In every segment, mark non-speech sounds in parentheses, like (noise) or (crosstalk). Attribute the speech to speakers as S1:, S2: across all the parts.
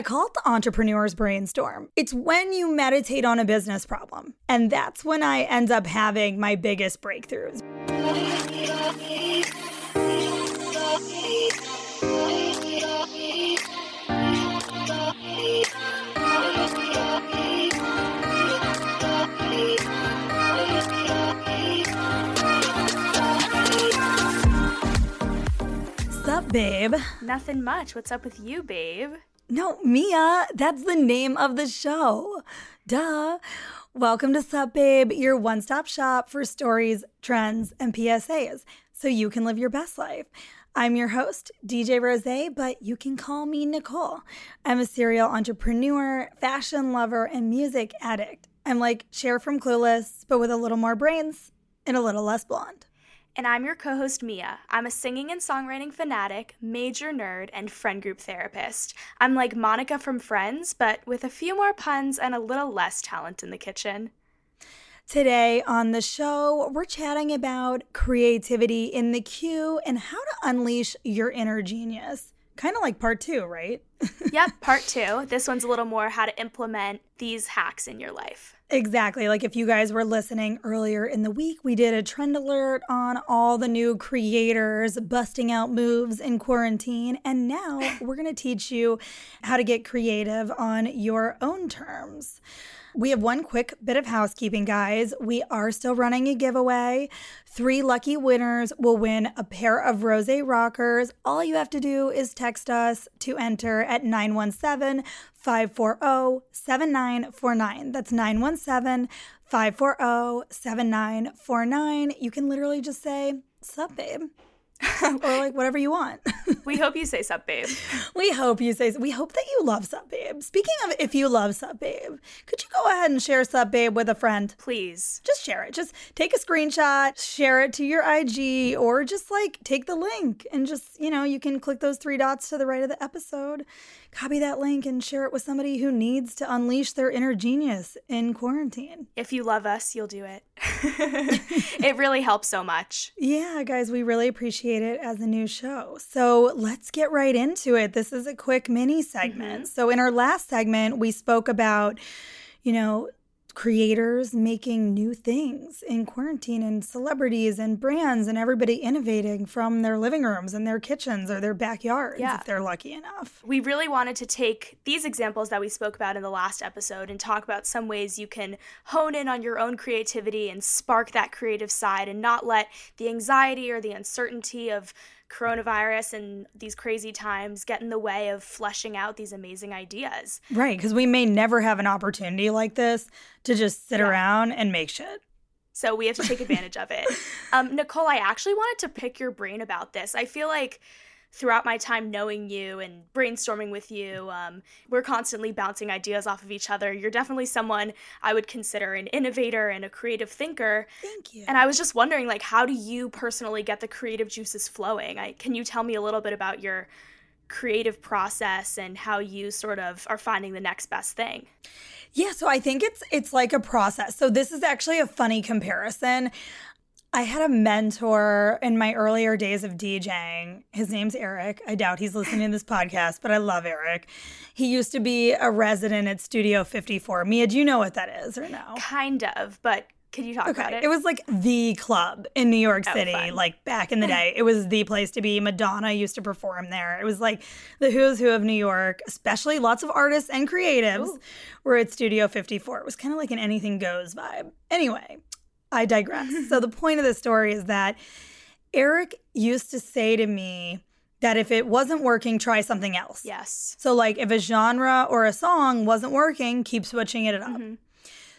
S1: I call it the entrepreneur's brainstorm. It's when you meditate on a business problem. And that's when I end up having my biggest breakthroughs. Sup, babe?
S2: Nothing much. What's up with you, babe?
S1: No, Mia, that's the name of the show. Duh. Welcome to Sup Babe, your one stop shop for stories, trends, and PSAs so you can live your best life. I'm your host, DJ Rose, but you can call me Nicole. I'm a serial entrepreneur, fashion lover, and music addict. I'm like Cher from Clueless, but with a little more brains and a little less blonde.
S2: And I'm your co host, Mia. I'm a singing and songwriting fanatic, major nerd, and friend group therapist. I'm like Monica from Friends, but with a few more puns and a little less talent in the kitchen.
S1: Today on the show, we're chatting about creativity in the queue and how to unleash your inner genius. Kind of like part two, right? (laughs)
S2: yep, part two. This one's a little more how to implement these hacks in your life.
S1: Exactly. Like if you guys were listening earlier in the week, we did a trend alert on all the new creators busting out moves in quarantine. And now (laughs) we're going to teach you how to get creative on your own terms. We have one quick bit of housekeeping, guys. We are still running a giveaway. Three lucky winners will win a pair of Rose rockers. All you have to do is text us to enter at 917 540 7949. That's 917 540 7949. You can literally just say, Sup, babe. (laughs) or like whatever you want. (laughs)
S2: we hope you say sup, babe.
S1: We hope you say. We hope that you love sup, babe. Speaking of, if you love sup, babe, could you go ahead and share sup, babe, with a friend?
S2: Please,
S1: just share it. Just take a screenshot, share it to your IG, or just like take the link and just you know you can click those three dots to the right of the episode, copy that link, and share it with somebody who needs to unleash their inner genius in quarantine.
S2: If you love us, you'll do it. (laughs) it really helps so much.
S1: Yeah, guys, we really appreciate it as a new show. So let's get right into it. This is a quick mini segment. Mm-hmm. So, in our last segment, we spoke about, you know, creators making new things in quarantine and celebrities and brands and everybody innovating from their living rooms and their kitchens or their backyards yeah. if they're lucky enough.
S2: We really wanted to take these examples that we spoke about in the last episode and talk about some ways you can hone in on your own creativity and spark that creative side and not let the anxiety or the uncertainty of coronavirus and these crazy times get in the way of fleshing out these amazing ideas.
S1: Right, because we may never have an opportunity like this to just sit yeah. around and make shit.
S2: So we have to take advantage of it. (laughs) Um, Nicole, I actually wanted to pick your brain about this. I feel like throughout my time knowing you and brainstorming with you, um, we're constantly bouncing ideas off of each other. You're definitely someone I would consider an innovator and a creative thinker.
S1: Thank you.
S2: And I was just wondering, like, how do you personally get the creative juices flowing? I, can you tell me a little bit about your creative process and how you sort of are finding the next best thing?
S1: Yeah, so I think it's it's like a process. So this is actually a funny comparison. I had a mentor in my earlier days of DJing. His name's Eric. I doubt he's listening to this podcast, but I love Eric. He used to be a resident at Studio 54. Mia, do you know what that is or no?
S2: Kind of, but can you talk okay. about it?
S1: It was like the club in New York oh, City, like back in the (laughs) day. it was the place to be. Madonna used to perform there. It was like the who's who of New York, especially lots of artists and creatives Ooh. were at Studio 54. It was kind of like an anything goes vibe. Anyway, I digress. so the point of the story is that Eric used to say to me that if it wasn't working, try something else.
S2: Yes.
S1: So like if a genre or a song wasn't working, keep switching it up. Mm-hmm.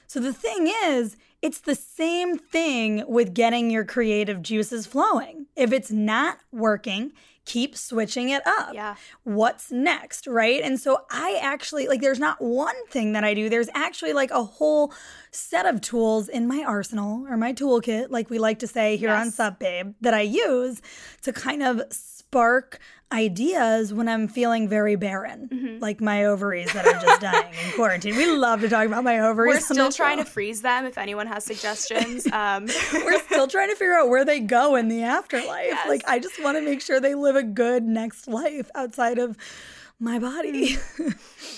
S1: So the thing is, it's the same thing with getting your creative juices flowing. If it's not working, keep switching it up.
S2: Yeah.
S1: What's next, right? And so I actually like there's not one thing that I do. There's actually like a whole set of tools in my arsenal or my toolkit, like we like to say here yes. on Sup Babe, that I use to kind of spark ideas when I'm feeling very barren, mm-hmm. like my ovaries that are just (laughs) dying in quarantine. We love to talk about my ovaries.
S2: We're still trying show. to freeze them if anyone has suggestions. (laughs) Um.
S1: We're still trying to figure out where they go in the afterlife. Yes. Like, I just want to make sure they live a good next life outside of my body. (laughs)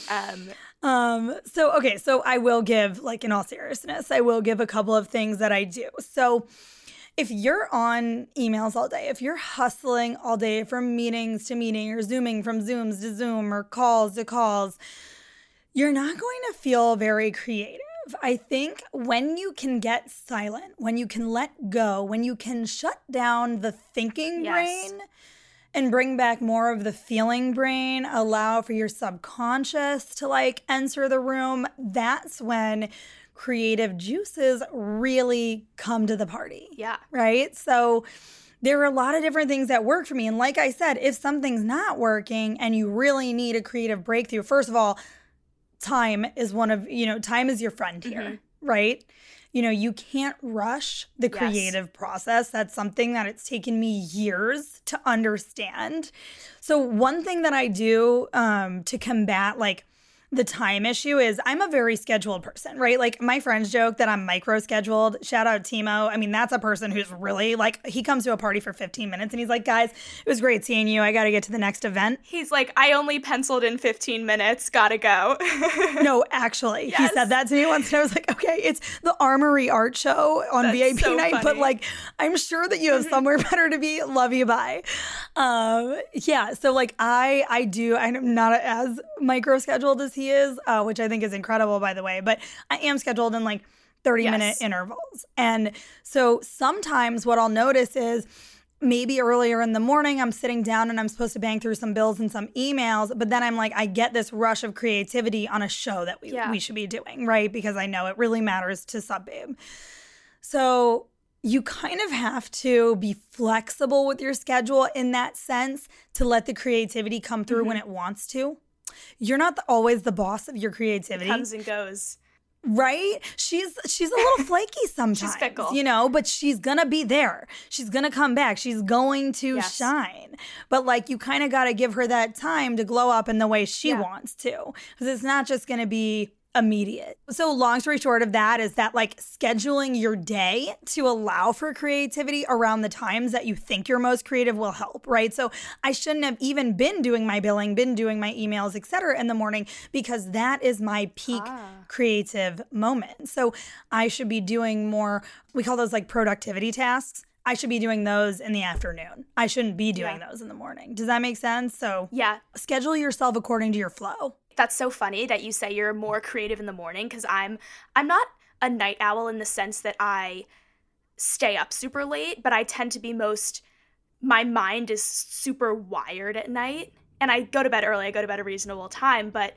S2: Um,
S1: um, so okay, so I will give, like in all seriousness, I will give a couple of things that I do. So if you're on emails all day, if you're hustling all day from meetings to meeting or zooming from Zooms to Zoom or calls to calls, you're not going to feel very creative. I think when you can get silent, when you can let go, when you can shut down the thinking
S2: Yes.
S1: brain and bring back more of the feeling brain, allow for your subconscious to like enter the room, that's when creative juices really come to the party
S2: yeah.
S1: right? So there are a lot of different things that work for me. And like I said, if something's not working and you really need a creative breakthrough, first of all, time is one of, you know, time is your friend here, mm-hmm. right? You know, you can't rush the
S2: Yes.
S1: creative process. That's something that it's taken me years to understand. So, one thing that I do um, to combat like the time issue is I'm a very scheduled person, right? Like my friends joke that I'm micro scheduled. Shout out Timo. I mean, that's a person who's really like, he comes to a party for 15 minutes and he's like, guys, it was great seeing you. I got to get to the next event.
S2: He's like, I only penciled in 15 minutes. Gotta go. (laughs)
S1: No, actually, he said that to me once and I was like, okay, it's the Armory Art Show on
S2: That's
S1: VIP
S2: so
S1: night, but like, I'm sure that you have somewhere (laughs) better to be. Love you. Bye. Um, yeah. So like I, I do, I'm not as micro scheduled as he is, uh, which I think is incredible, by the way, but I am scheduled in like 30 minute intervals. And so sometimes what I'll notice is, maybe earlier in the morning i'm sitting down and i'm supposed to bang through some bills and some emails but then i'm like i get this rush of creativity on a show that we,
S2: Yeah.
S1: we should be doing right because i know it really matters to Sup Babe so you kind of have to be flexible with your schedule in that sense to let the creativity come through
S2: Mm-hmm.
S1: when it wants to you're not the, always the boss of your creativity
S2: Comes and goes.
S1: right she's she's a little (laughs) flaky sometimes
S2: fickle.
S1: you know but she's gonna be there she's gonna come back she's going to
S2: Yes.
S1: shine but like you kind of got to give her that time to glow up in the way she
S2: Yeah.
S1: wants to because it's not just gonna be immediate so long story short of that is that like scheduling your day to allow for creativity around the times that you think you're most creative will help right so i shouldn't have even been doing my billing been doing my emails etc in the morning because that is my peak
S2: Ah.
S1: creative moment. So I should be doing more, we call those like productivity tasks. I should be doing those in the afternoon. I shouldn't be doing
S2: Yeah.
S1: those in the morning. Does that make sense? So
S2: Yeah.
S1: schedule yourself according to your flow.
S2: That's so funny that you say you're more creative in the morning because I'm I'm not a night owl in the sense that I stay up super late, but I tend to be most my mind is super wired at night. And I go to bed early, I go to bed a reasonable time, but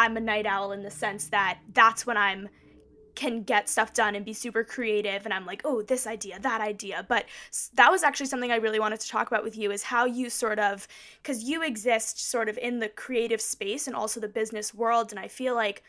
S2: I'm a night owl in the sense that that's when I'm can get stuff done and be super creative and I'm like, "Oh, this idea, that idea." But that was actually something I really wanted to talk about with you is how you sort of cuz you exist sort of in the creative space and also the business world and I feel like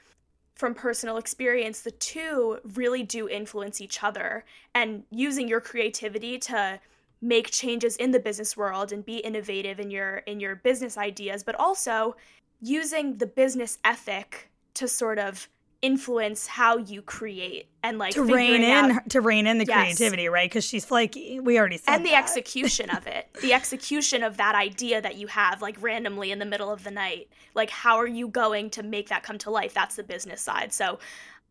S2: from personal experience the two really do influence each other and using your creativity to make changes in the business world and be innovative in your in your business ideas but also using the business ethic to sort of influence how you create and like
S1: to rein in
S2: out-
S1: to rein in the
S2: Yes.
S1: creativity, right? Because she's flaky. We already said
S2: and the
S1: that.
S2: execution of it (laughs) the execution of that idea that you have like randomly in the middle of the night like how are you going to make that come to life that's the business side so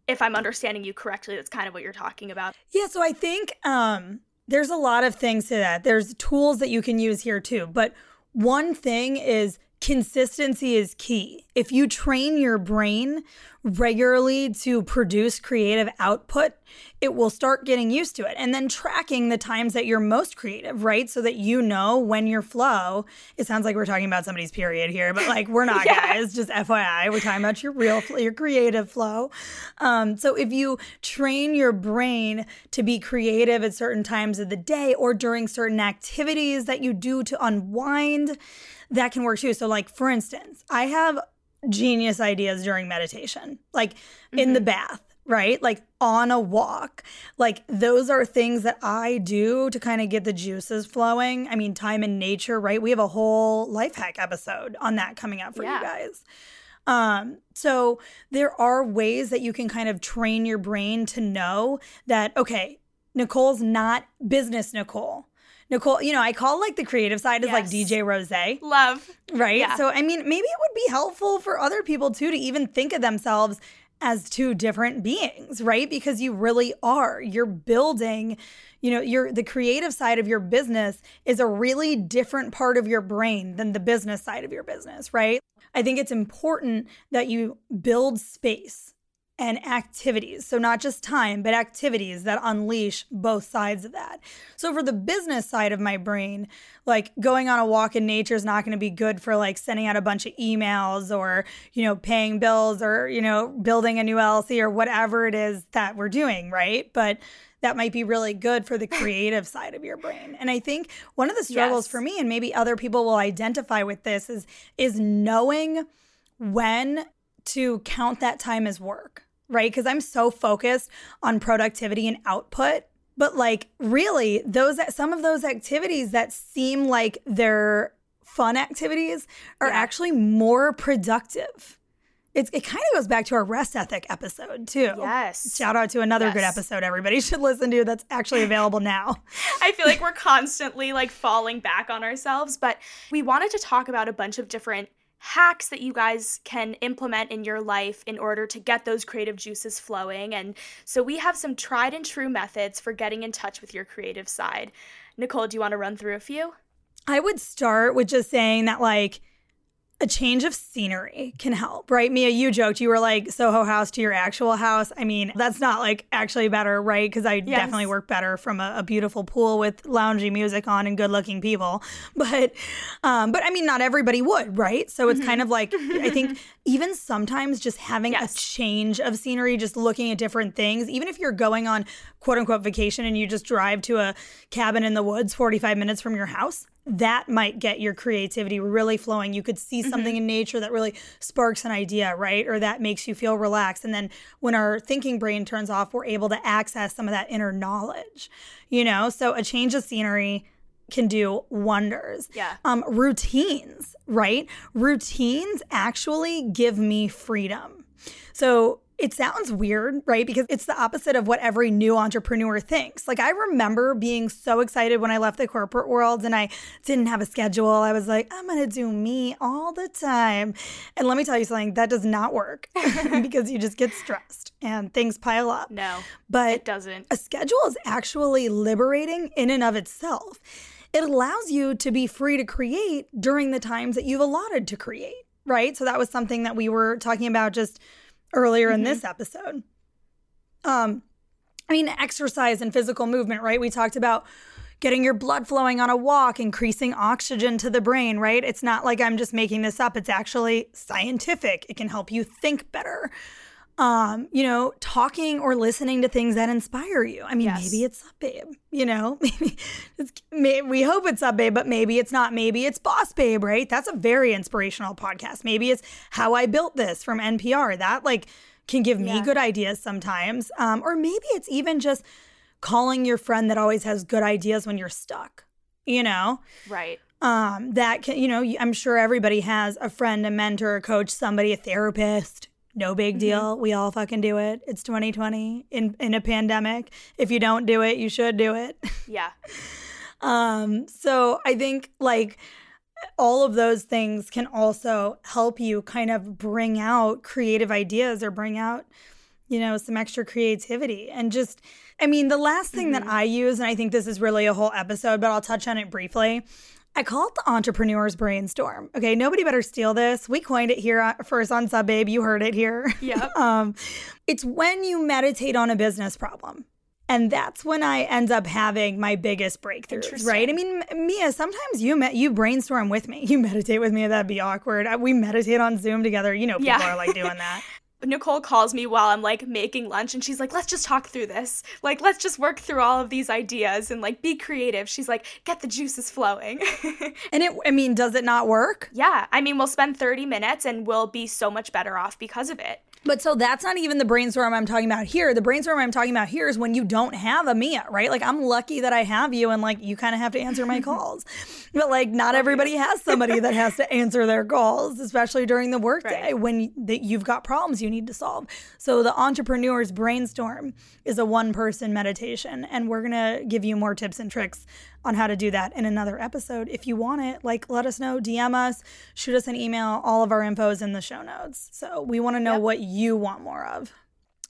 S2: if i'm understanding you correctly that's kind of what you're talking about
S1: Yeah, so I think um, there's a lot of things to that. There's tools that you can use here too. But one thing is consistency is key. If you train your brain regularly to produce creative output, it will start getting used to it. And then tracking the times that you're most creative, right? So that you know when your flow, it sounds like we're talking about somebody's period here, but like we're not, (laughs)
S2: Yeah.
S1: guys. Just FYI, we're talking about your real, your creative flow. Um, so if you train your brain to be creative at certain times of the day or during certain activities that you do to unwind, that can work too. So, like for instance, I have genius ideas during meditation, like in the bath. Right? Like on a walk. Like those are things that I do to kind of get the juices flowing. I mean, time in nature, right? We have a whole life hack episode on that coming up for
S2: Yeah.
S1: you guys. Um, so there are ways that you can kind of train your brain to know that, okay, Nicole's not business Nicole. Nicole, you know, I call like the creative side is like DJ Rose,
S2: Love.
S1: right?
S2: Yeah.
S1: So, I mean, maybe it would be helpful for other people too to even think of themselves as two different beings, right? Because you really are. You're building, you know, your the creative side of your business is a really different part of your brain than the business side of your business, right? I think it's important that you build space and activities. So, not just time, but activities that unleash both sides of that. So, for the business side of my brain, like going on a walk in nature is not going to be good for like sending out a bunch of emails or, you know, paying bills or, you know, building a new LLC or whatever it is that we're doing, right? But that might be really good for the (laughs) creative side of your brain. And I think one of the struggles
S2: Yes.
S1: for me and maybe other people will identify with this is is knowing when to count that time as work, right? Because I'm so focused on productivity and output. But like really, those some of those activities that seem like they're fun activities are
S2: Yeah.
S1: actually more productive. It's, it kind of goes back to our rest ethic episode too.
S2: Yes.
S1: Shout out to another good episode everybody (laughs) should listen to that's actually (laughs) available now.
S2: I feel like we're constantly like falling back on ourselves, but we wanted to talk about a bunch of different hacks that you guys can implement in your life in order to get those creative juices flowing. And so we have some tried and true methods for getting in touch with your creative side. Nicole, do you want to run through a few?
S1: I would start with just saying that like a change of scenery can help, right? Mia, you joked you were like Soho House to your actual house. I mean, that's not like actually better, right? Because I definitely work better from a, a beautiful pool with loungy music on and good-looking people. (laughs) But, um, but I mean, not everybody would, right? So it's kind of like I think (laughs) even sometimes just having
S2: Yes.
S1: a change of scenery, just looking at different things, even if you're going on quote unquote vacation and you just drive to a cabin in the woods 45 minutes from your house, that might get your creativity really flowing. You could see something in nature that really sparks an idea, right? Or that makes you feel relaxed. And then when our thinking brain turns off, we're able to access some of that inner knowledge, you know? So a change of scenery can do wonders.
S2: Yeah.
S1: Um, routines, right? Routines actually give me freedom. So it sounds weird, right? Because it's the opposite of what every new entrepreneur thinks. Like, I remember being so excited when I left the corporate world and I didn't have a schedule. I was like, I'm going to do me all the time. And let me tell you something, that does not work (laughs) (laughs) because you just get stressed and things pile up.
S2: No,
S1: But
S2: it doesn't.
S1: a schedule is actually liberating in and of itself. It allows you to be free to create during the times that you've allotted to create, right? So that was something that we were talking about just earlier in this episode. Um I mean exercise and physical movement, right? We talked about getting your blood flowing on a walk, increasing oxygen to the brain, right? It's not like I'm just making this up. It's actually scientific. It can help you think better um, you know, talking or listening to things that inspire you. I mean,
S2: Yes.
S1: maybe it's up, babe. You know, (laughs) maybe it's, may, we hope it's up, babe, but maybe it's not. Maybe it's boss, babe. Right? That's a very inspirational podcast. Maybe it's how I built this from NPR. That like can give me
S2: Yeah.
S1: good ideas sometimes. Um, or maybe it's even just calling your friend that always has good ideas when you're stuck. You know,
S2: Right.
S1: um, that can, you know, I'm sure everybody has a friend, a mentor, a coach, somebody, a therapist. No big deal. We all fucking do it. It's 2020 in, in a pandemic. If you don't do it, you should do it.
S2: Yeah. (laughs)
S1: Um, so I think like all of those things can also help you kind of bring out creative ideas or bring out, you know, some extra creativity. And just, I mean, the last thing that I use, and I think this is really a whole episode, but I'll touch on it briefly. I call it the entrepreneur's brainstorm. Okay, nobody better steal this. We coined it here on- first on Sup Babe. You heard it here.
S2: Yep. (laughs)
S1: um, it's when you meditate on a business problem. And that's when I end up having my biggest breakthroughs, right? I mean, Mia, sometimes you met you brainstorm with me. (laughs) You meditate with me. That'd be awkward. Uh, We meditate on Zoom together. You know, people
S2: Yeah.
S1: are like doing that. (laughs)
S2: Nicole calls me while I'm like making lunch and she's like, let's just talk through this. Like, let's just work through all of these ideas and like be creative. She's like, get the juices flowing. (laughs)
S1: And it, I mean, does it not work?
S2: yeah. I mean, we'll spend 30 minutes and we'll be so much better off because of it.
S1: But so that's not even the brainstorm I'm talking about here. The brainstorm I'm talking about here is when you don't have a Mia, right? Like I'm lucky that I have you and like you kind of have to answer my calls. (laughs) But like not everybody has somebody that has to answer their calls, especially during the workday
S2: Right.
S1: when that you've got problems you need to solve. So the entrepreneur's brainstorm is a one person meditation. And we're going to give you more tips and tricks on how to do that in another episode. If you want it, like let us know, DM us, shoot us an email. All of our info is in the show notes. So we want to know yep. what you want more of.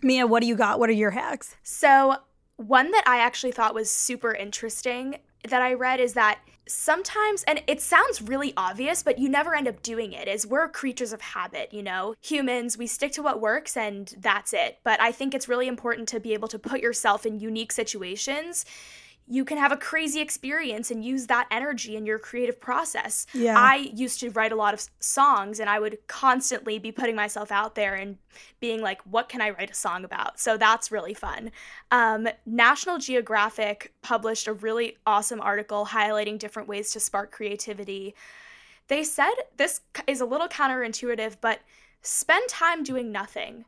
S1: Mia, what do you got? What are your hacks?
S2: So, one that I actually thought was super interesting that I read is that sometimes, and it sounds really obvious, but you never end up doing it, is we're creatures of habit, you know? Humans, we stick to what works and that's it. But I think it's really important to be able to put yourself in unique situations you can have a crazy experience and use that energy in your creative process. Yeah. I used to write a lot of songs and I would constantly be putting myself out there and being like, what can I write a song about? So that's really fun. Um, National Geographic published a really awesome article highlighting different ways to spark creativity. They said this is a little counterintuitive, but spend time doing nothing.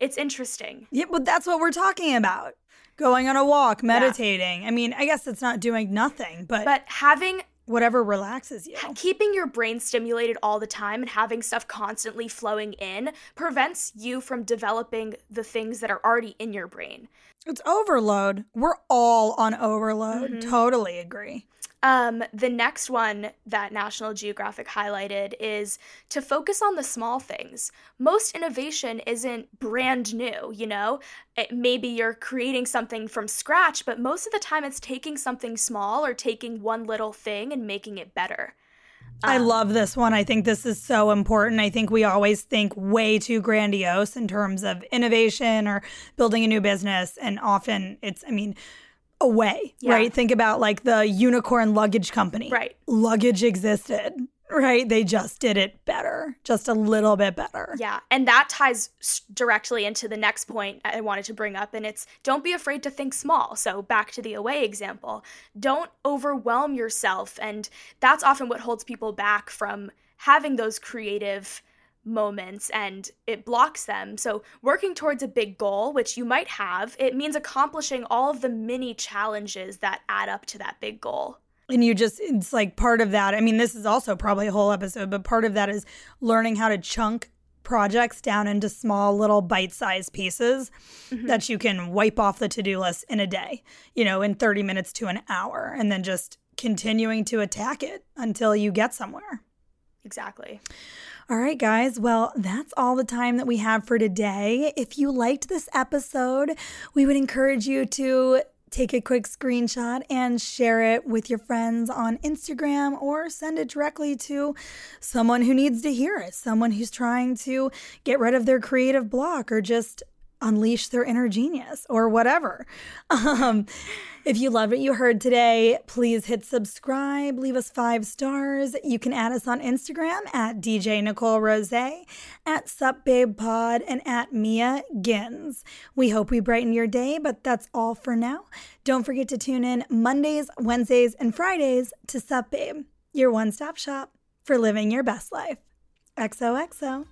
S2: It's interesting.
S1: Yeah, but that's what we're talking about going on a walk, meditating. Yeah. I mean, I guess it's not doing nothing, but
S2: but having
S1: whatever relaxes you.
S2: Keeping your brain stimulated all the time and having stuff constantly flowing in prevents you from developing the things that are already in your brain.
S1: It's overload. We're all on overload. Mm-hmm. Totally agree.
S2: Um, the next one that National Geographic highlighted is to focus on the small things. Most innovation isn't brand new, you know? It, maybe you're creating something from scratch, but most of the time it's taking something small or taking one little thing and making it better.
S1: Um, I love this one. I think this is so important. I think we always think way too grandiose in terms of innovation or building a new business. And often it's, I mean, away, yeah. right? Think about like the unicorn luggage company.
S2: Right.
S1: Luggage existed, right? They just did it better, just a little bit better.
S2: Yeah. And that ties directly into the next point I wanted to bring up. And it's don't be afraid to think small. So back to the Away example, don't overwhelm yourself. And that's often what holds people back from having those creative moments and it blocks them. So, working towards a big goal, which you might have, it means accomplishing all of the mini challenges that add up to that big goal.
S1: And you just, it's like part of that. I mean, this is also probably a whole episode, but part of that is learning how to chunk projects down into small little bite-sized pieces mm-hmm. that you can wipe off the to-do list in a day, you know, in 30 minutes to an hour and then just continuing to attack it until you get somewhere.
S2: Exactly.
S1: All right, guys. Well, that's all the time that we have for today. If you liked this episode, we would encourage you to take a quick screenshot and share it with your friends on Instagram or send it directly to someone who needs to hear it, someone who's trying to get rid of their creative block or just unleash their inner genius or whatever. (laughs) Um, if you love what you heard today, please hit subscribe, leave us five stars. You can add us on Instagram at DJ Nicole Rose, at Sup Babe Pod, and at Mia Gins. We hope we brighten your day, but that's all for now. Don't forget to tune in Mondays, Wednesdays, and Fridays to Sup Babe, your one stop shop for living your best life. XOXO.